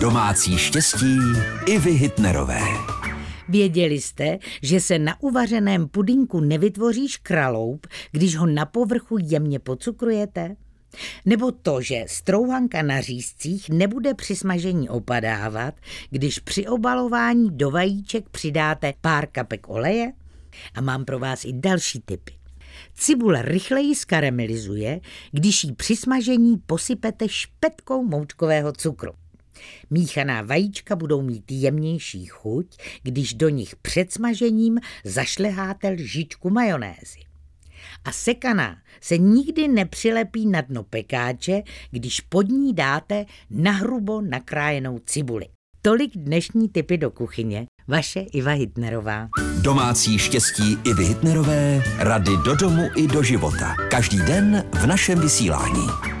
Domácí štěstí i vy Hitnerové. Věděli jste, že se na uvařeném pudinku nevytvoří škraloup, když ho na povrchu jemně pocukrujete? Nebo to, že strouhanka na řízcích nebude při smažení opadávat, když při obalování do vajíček přidáte pár kapek oleje? A mám pro vás i další typy. Cibule rychleji skaramelizuje, když ji při smažení posypete špetkou moučkového cukru. Míchaná vajíčka budou mít jemnější chuť, když do nich před smažením zašleháte lžičku majonézy. A sekaná se nikdy nepřilepí na dno pekáče, když pod ní dáte nahrubo nakrájenou cibuli. Tolik dnešní typy do kuchyně. Vaše Iva Hitnerová. Domácí štěstí i Hitnerové, rady do domu i do života. Každý den v našem vysílání.